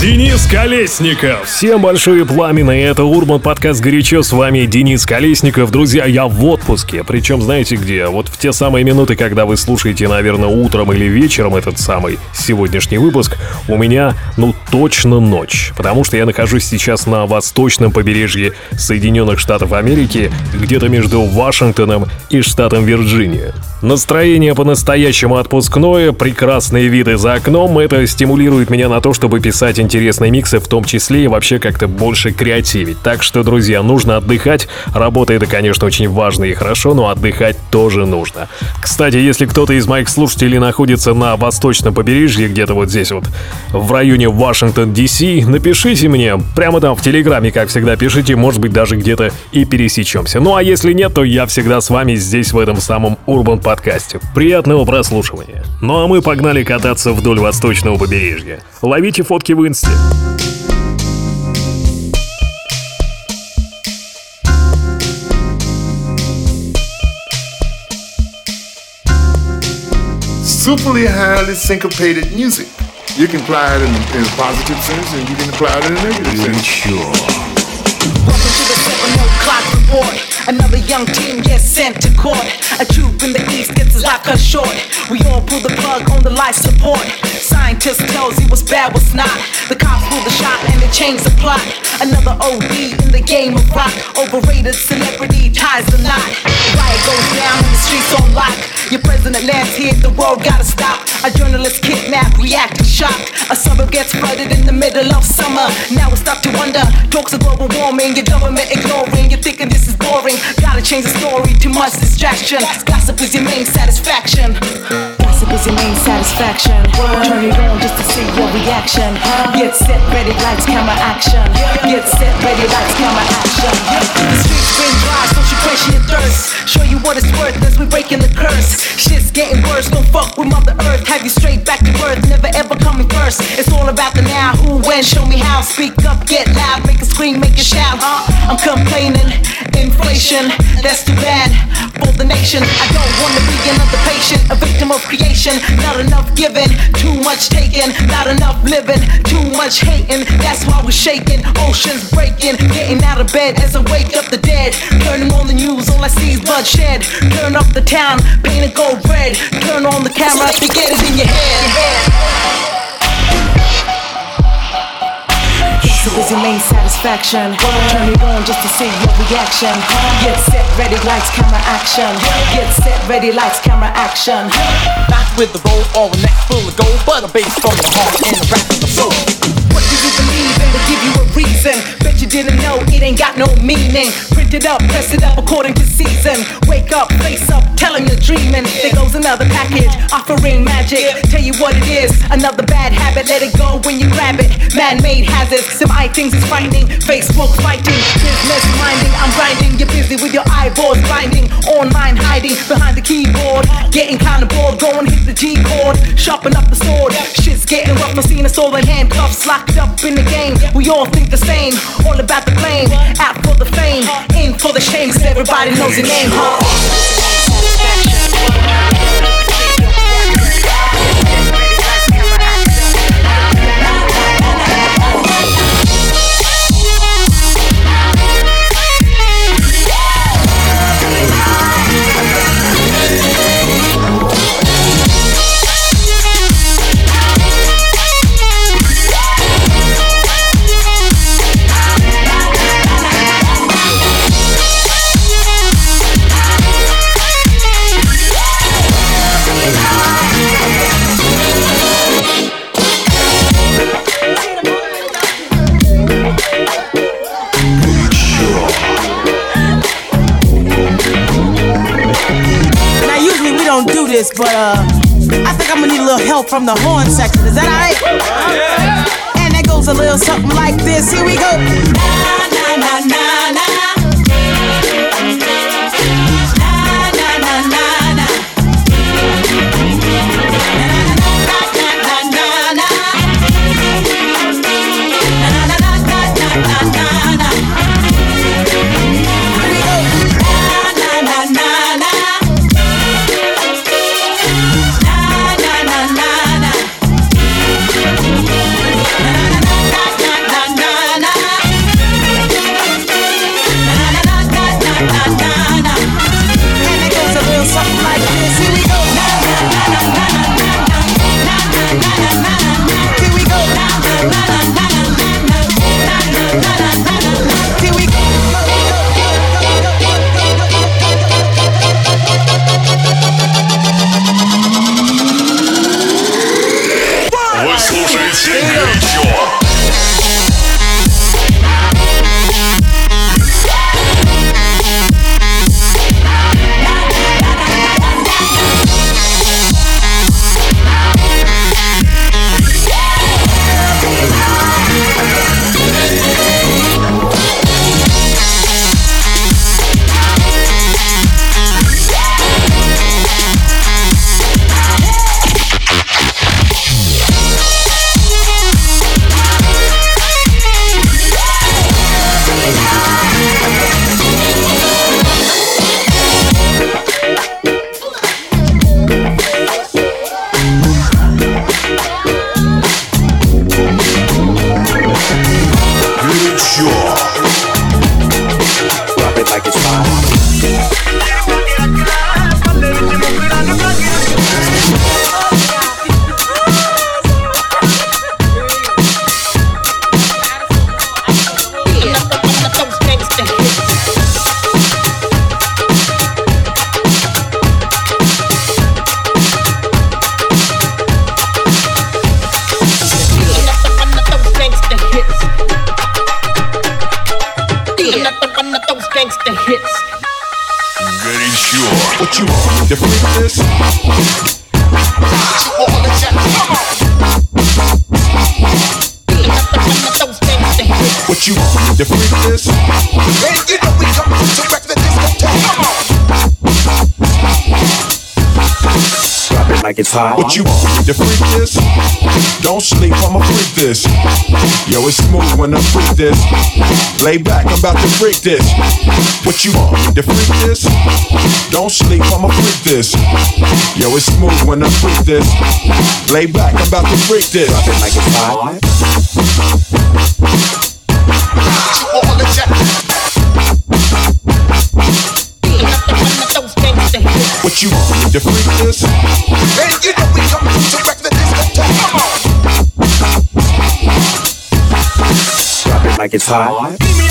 Денис Колесников. Всем большое пламя, это Урбан подкаст «Горячо». С вами Денис Колесников. Друзья, я в отпуске. Причем знаете где? Вот в те самые минуты, когда вы слушаете, наверное, утром или вечером этот самый сегодняшний выпуск, у меня, ну, точно ночь. Потому что я нахожусь сейчас на восточном побережье Соединенных Штатов Америки, где-то между Вашингтоном и штатом Вирджиния. Настроение по-настоящему отпускное, прекрасные виды за окном, это стимулирует меня на то, чтобы писать интересные миксы, в том числе и вообще как-то больше креативить. Так что, друзья, нужно отдыхать. Работа это, конечно, очень важно и хорошо, но отдыхать тоже нужно. Кстати, если кто-то из моих слушателей находится на восточном побережье, где-то вот здесь вот, в районе Вашингтон, Д.С., напишите мне, прямо там в Телеграме, как всегда, пишите, может быть, даже где-то и пересечемся. Ну а если нет, то я всегда с вами здесь, в этом самом Urban подкасте. Приятного прослушивания. Ну а мы погнали кататься вдоль восточного побережья. Ловите фотки в инсте. Superly highly syncopated music. You can apply it in, in a positive sense and you can apply it in a negative sense. Sure. Welcome to the 7 o'clock report. Another young team gets sent to court. A troop in the east gets his life cut short. We all pull the plug on the life support. Scientist tells he was bad, was not. The cops pull the shot and they change the plot. Another OD in the game of rock. Overrated celebrity ties the knot. Riot goes down and the streets on lock. Your president lands here, the world gotta stop. A journalist kidnapped, reacting shocked. A suburb gets flooded in the middle of summer. Now we stop to wonder. Talks of global warming, your government ignoring. You're thinking this is boring. Gotta change the story, too much distraction. Gossip is your main satisfaction. Gossip is your main satisfaction. Turn it on just to see your reaction. Get set, ready, lights, camera, action. Get set, ready, lights, camera, action. The streets bring dry, so you your thirst. Show you what it's worth as we breaking the curse. Shit's getting worse, don't fuck with Mother Earth. Have you straight back to birth, never ever coming first. It's all about the now, who, when, show me how. Speak up, get loud, make a scream, make a shout. I'm complaining, inflation that's too bad for the nation. I don't wanna be another patient, a victim of creation. Not enough giving, too much taking, not enough living, too much hating. That's why we're shaking, oceans breaking, getting out of bed as I wake up the dead. Turning on the news, all I see is bloodshed. Turn up the town, paint it gold red. Turn on the camera to get it in your head. Gossip is your main satisfaction. Turn it on just to see your reaction. Get set, ready, lights, camera, action. Get set, ready, lights, camera, action. Not with the bowl or a neck full of gold, but a bass from the heart and a rap from the soul. What do you believe to give you a reason? Bet you didn't know it ain't got no meaning. Print it up, press it up according to season. Wake up, face up, tell him you're dreaming. There goes another package, offering magic. Tell you what it is, another bad habit. Let it go when you grab it. Man made hazards, some eye things is finding. Facebook fighting, business minding. I'm grinding, you're busy with your eyeballs blinding. Online hiding behind the keyboard. Getting kinda bored, go and hit the G chord. Sharpen up the sword. Shit's getting rough, no seen us all in handcuffs. Locked up in the game, we all think the same. All about the blame, out for the fame, in for the shame, cause everybody knows your name, huh? This, but uh, I think I'm gonna need a little help from the horn section. Is that alright? And that goes a little something like this. Here we go. Hot. What you want? The freak this? Don't sleep, I'ma freak this. Yo, it's smooth when I freak this. Lay back, I'm about to freak this. What you want? The freak this? Don't sleep, I'ma freak this. Yo, it's smooth when I freak this. Lay back, I'm about to freak this. Drop it like it's hot. All the jack. Those gangsta hits. What you want? The freak this? And you know we come to wreck the discotheque. Come on. Drop it like it's hot.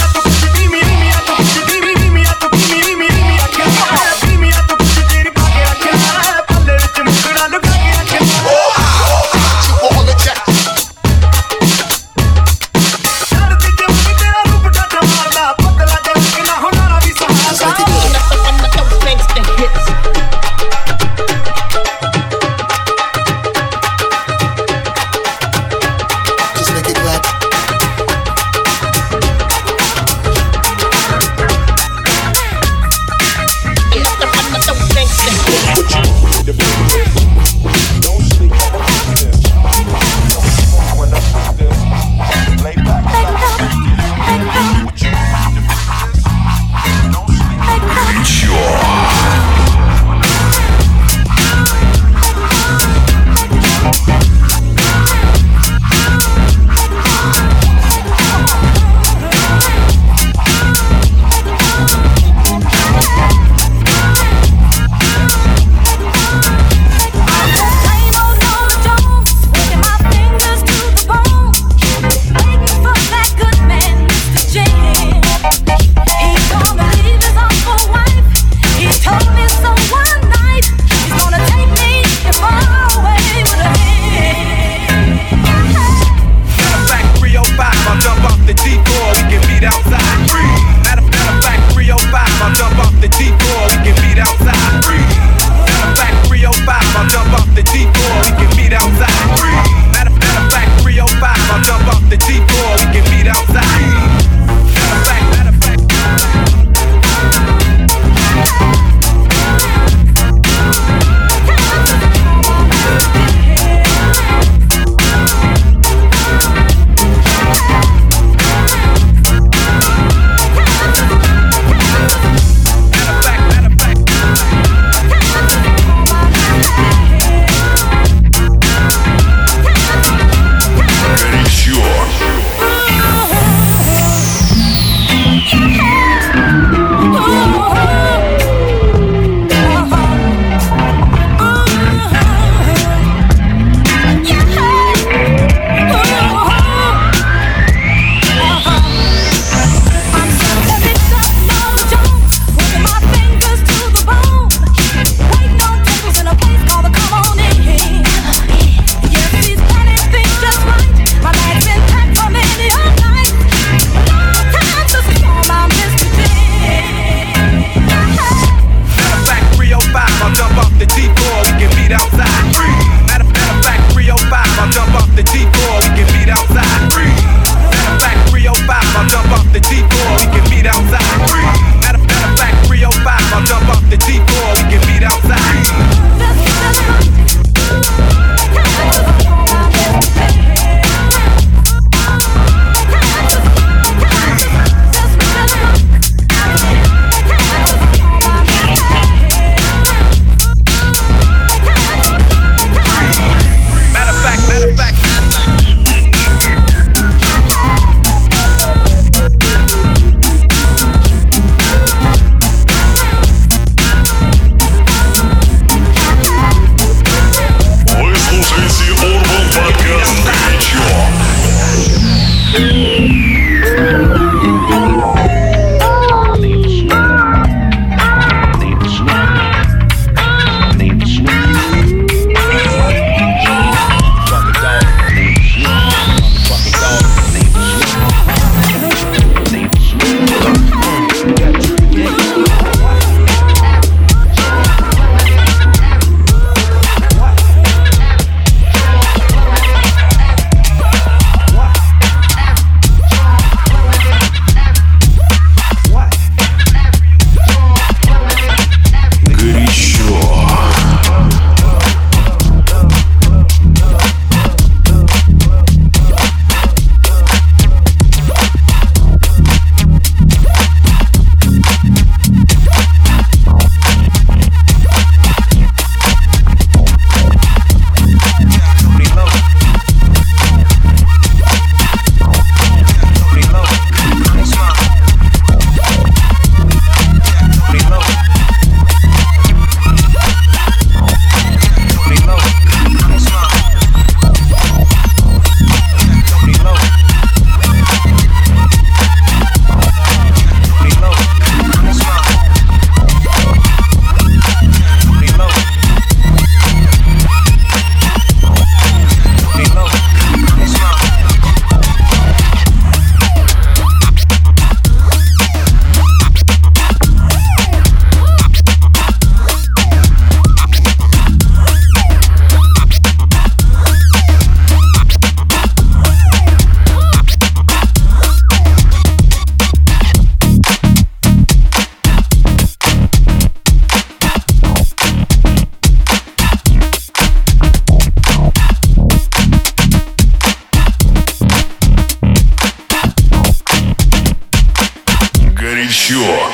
sure.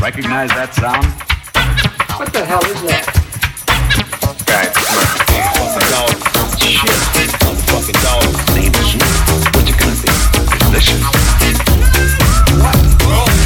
Recognize that sound? What the hell is that? Guys, motherfucking dog. Shit. Motherfucking dog. Damn shit. What you gonna think? Delicious. What? Bro?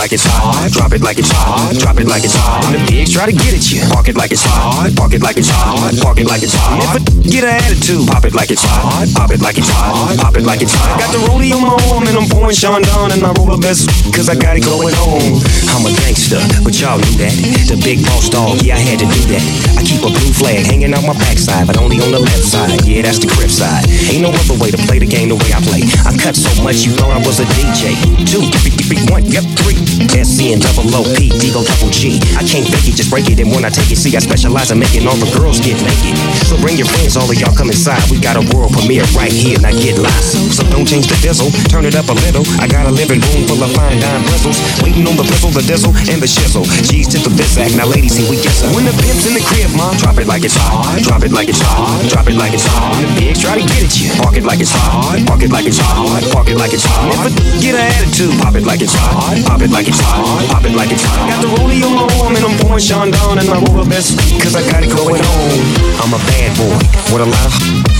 Like it's hot. Drop it like it's hot. Drop it like it's hot. The pigs try to get at you, park it like it's hot. Park it like it's hot. Park it like it's hot. If a get an attitude, pop it like it's hot. Pop it like it's hot. Pop it like it's hot. Got the rollie on my arm and I'm pouring Chandon and I roll a best cause I got it going on. I'm a gangster, but y'all knew that. The big boss dog, yeah, I had to do that. I keep a blue flag hanging out my backside, but only on the left side. Yeah, that's the crib side. Ain't no other way to play the game the way I play. I cut so much you thought I was a DJ. Two, three, three, one, yep, three. SC and double O P, D go double G. I can't fake it, just break it. And when I take it, see, I specialize in making all the girls get naked. So bring your friends, all of y'all come inside. We got a world premiere right here, now get live. So don't change the diesel, turn it up a little. I got a living room full of fine dime bristles. Waiting on the pistol, the diesel, and the shizzle. G's to the biz act, now ladies, see we get some. When the pimp's in the crib, mom, drop it like it's hot. Drop it like it's hot. Drop it like it's hot. The pigs try to get at you, park it like it's hot. Park it like it's hot. Park it like it's hot. Get an attitude, pop it like it's hot. Pop it like it's hot. Pop it like it's hot. Got the rollie on my arm and I'm pouring Sean and I roll the best cause I got it going on. I'm a bad boy with a lot of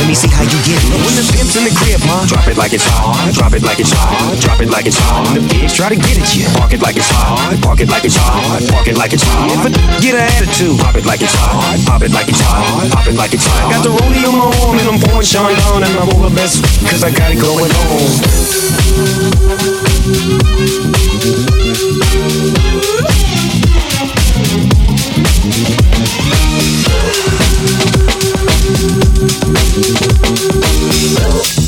let me see how you get loose. When the pimp's in the crib, ma, drop it like it's hot. Drop it like it's hot. Drop it like it's hot. When the pigs try to get at you, park it like it's hot. Park it like it's hot. Park it like it's hot. If a get an attitude, pop it like it's hot. Pop it like it's hot. Pop it like it's hot. Got the rollie on my arm and I'm pouring Chandon and I roll the best cause I got it going on. Oh,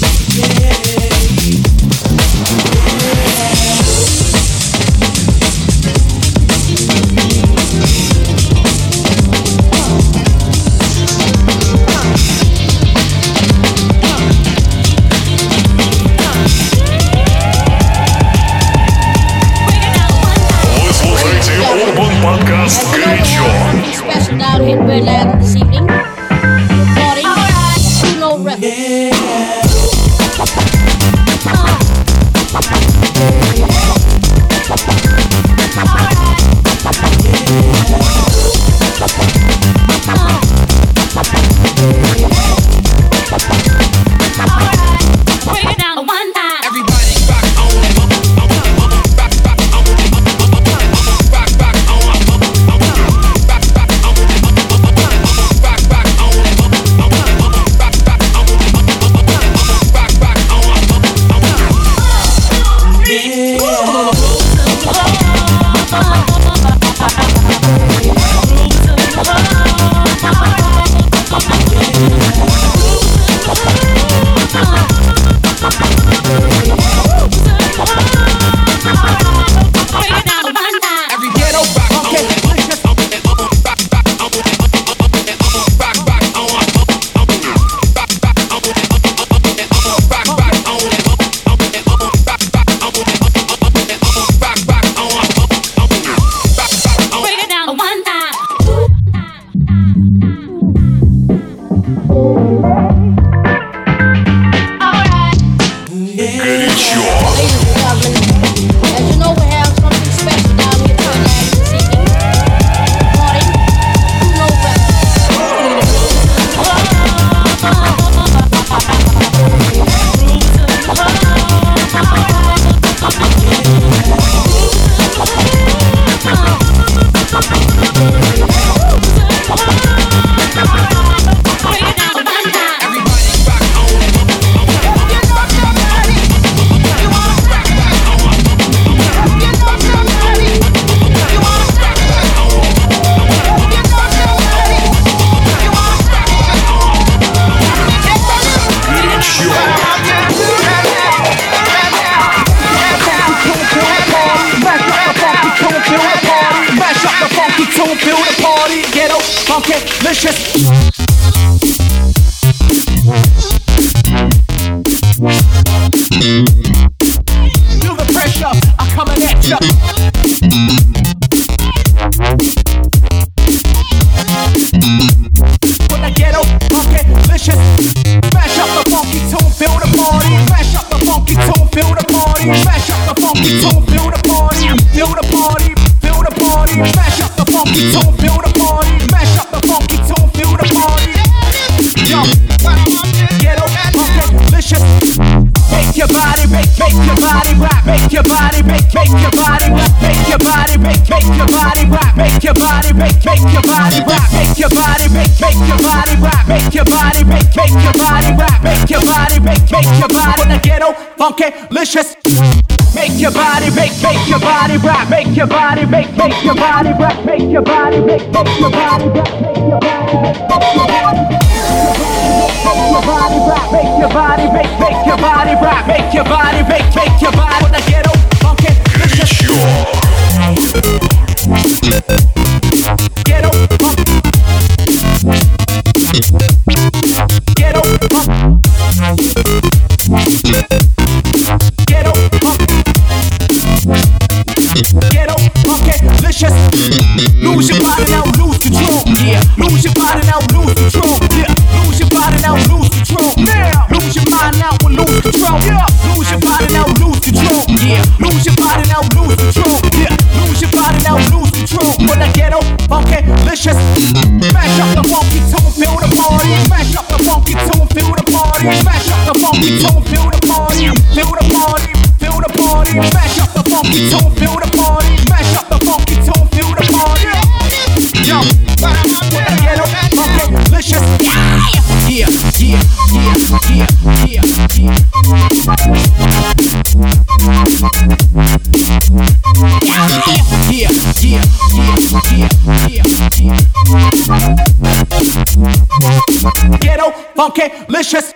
funky, licious. Make your body, make, make your body rock. Make your body, make, make your body rock. Make your body, make, make your body rock. Make your body, make, your body rock. Make your body rock, make your body, make, make your body rock, make your body, make, make your body. Wanna get funky, licious. Okay, let's just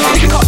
Because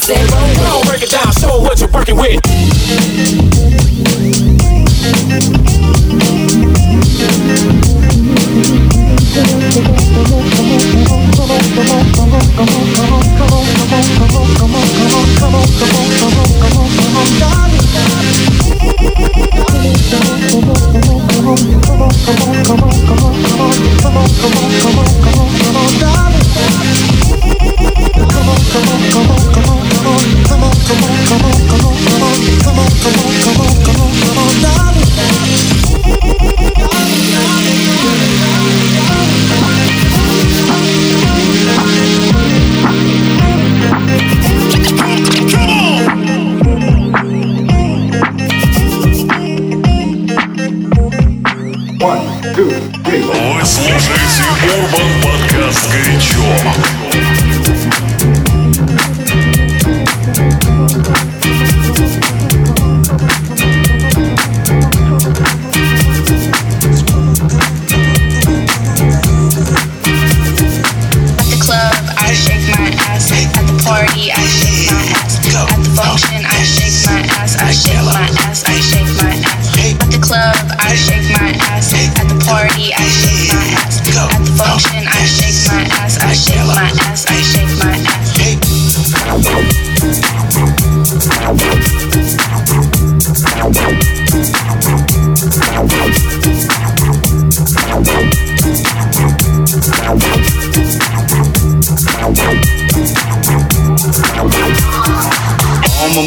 dancing. Come on, break it down, show what you're working with.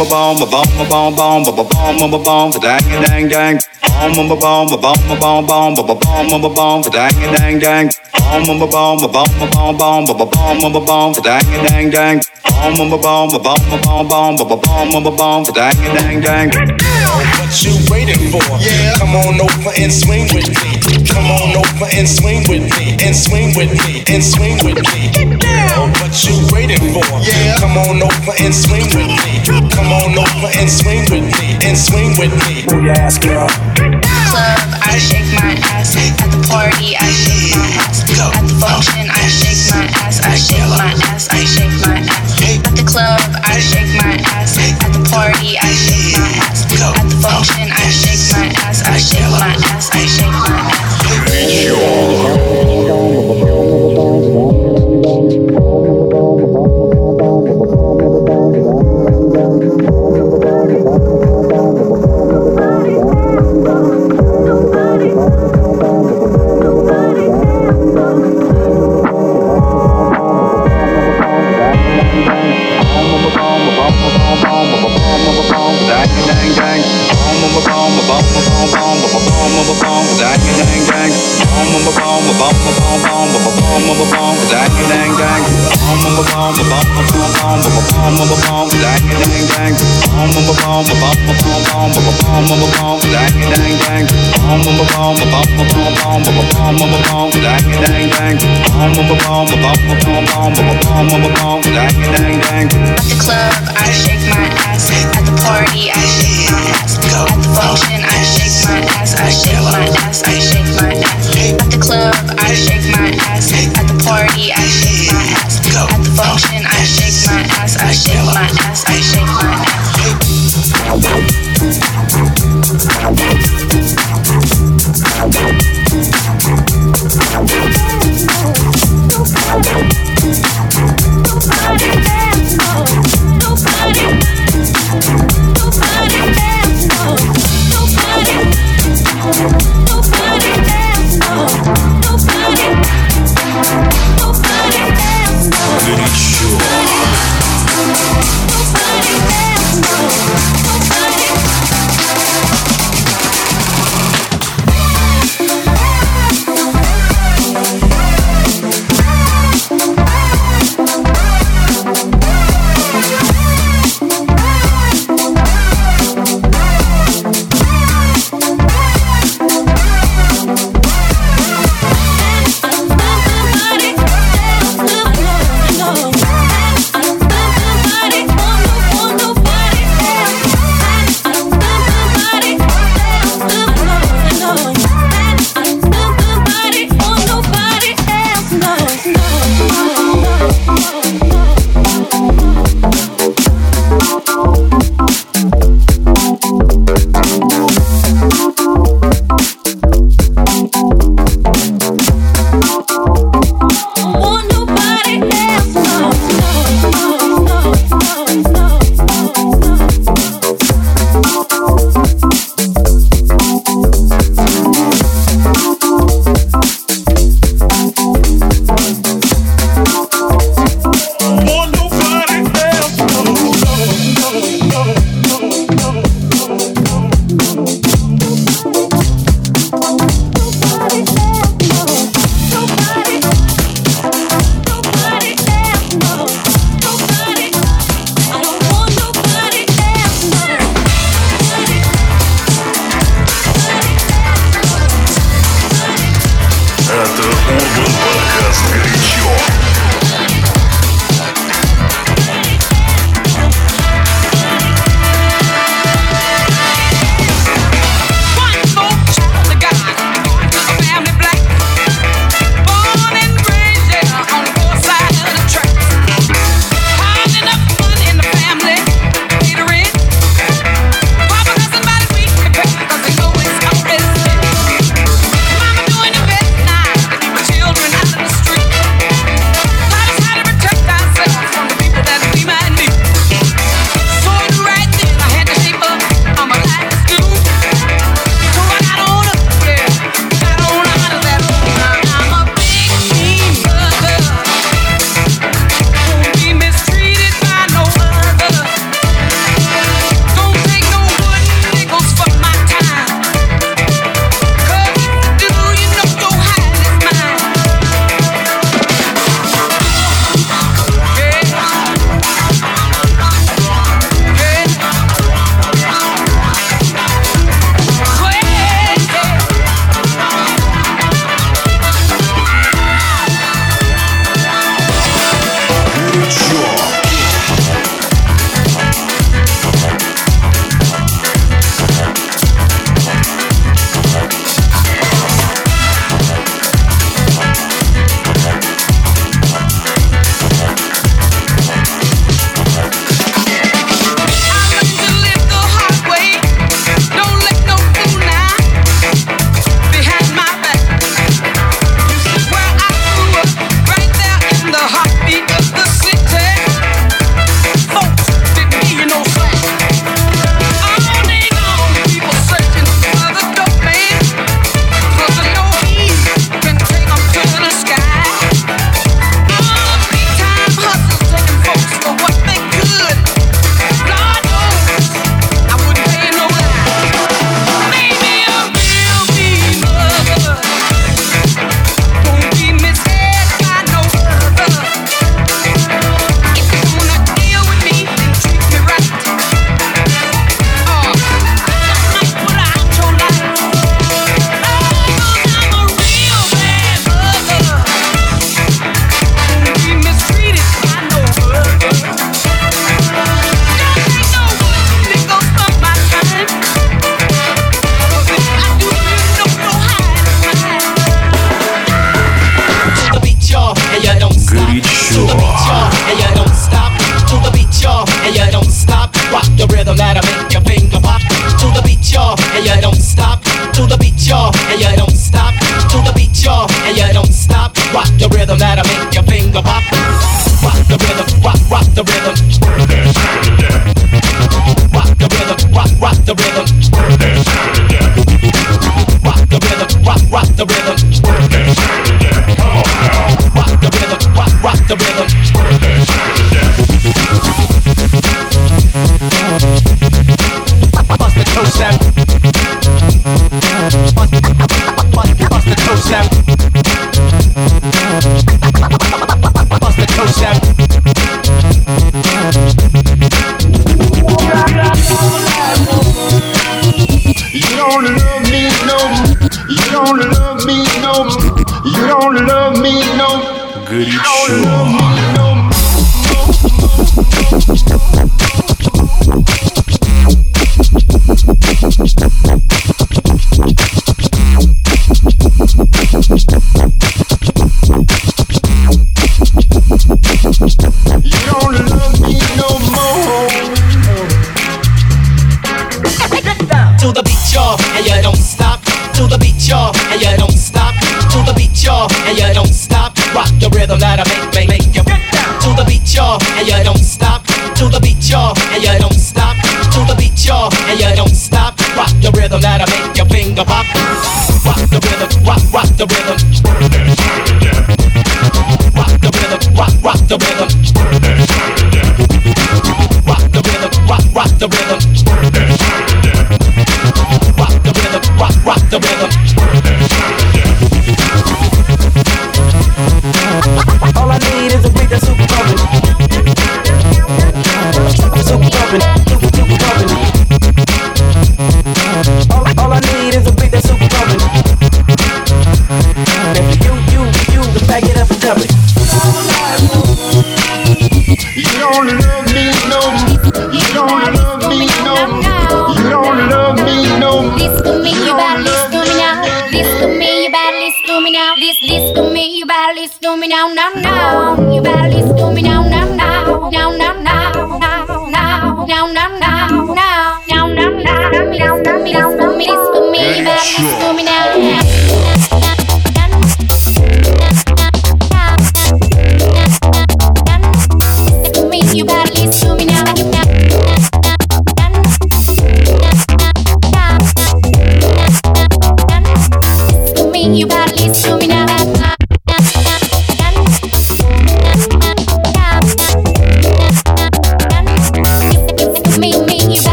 Boom, boom, boom, boom, boom, boom, boom, boom, dang, dang, dang. Boom, boom, boom, boom, boom, boom, boom, dang, dang, dang. Boom, boom, boom, boom, boom, boom, boom, dang, dang, dang. Boom, boom, boom, boom, boom, boom, boom, dang, dang, dang. What you waiting for? Yeah. Come on over and swing with me. Come on over and swing with me. And swing with me. And swing with me. What you waiting for? Yeah. Come on over and swing with me. Come on over and swing with me. And swing with me. Move your ass, girl. club, I shake my ass. At the party, I shake my ass. At the function, I shake my ass. I shake my ass. I shake my ass. At the club, I shake my ass. At the party, I shake my ass. At the function, I shake my ass. I shake my ass. I shake my ass. At the club, I shake my ass. At the party, I shake my ass. At the function, I shake my ass. I shake my ass. I shake my ass. At the club, I shake my ass. At the party, I shake my ass. At the function, I shake my ass. I shake my ass. I shake my ass.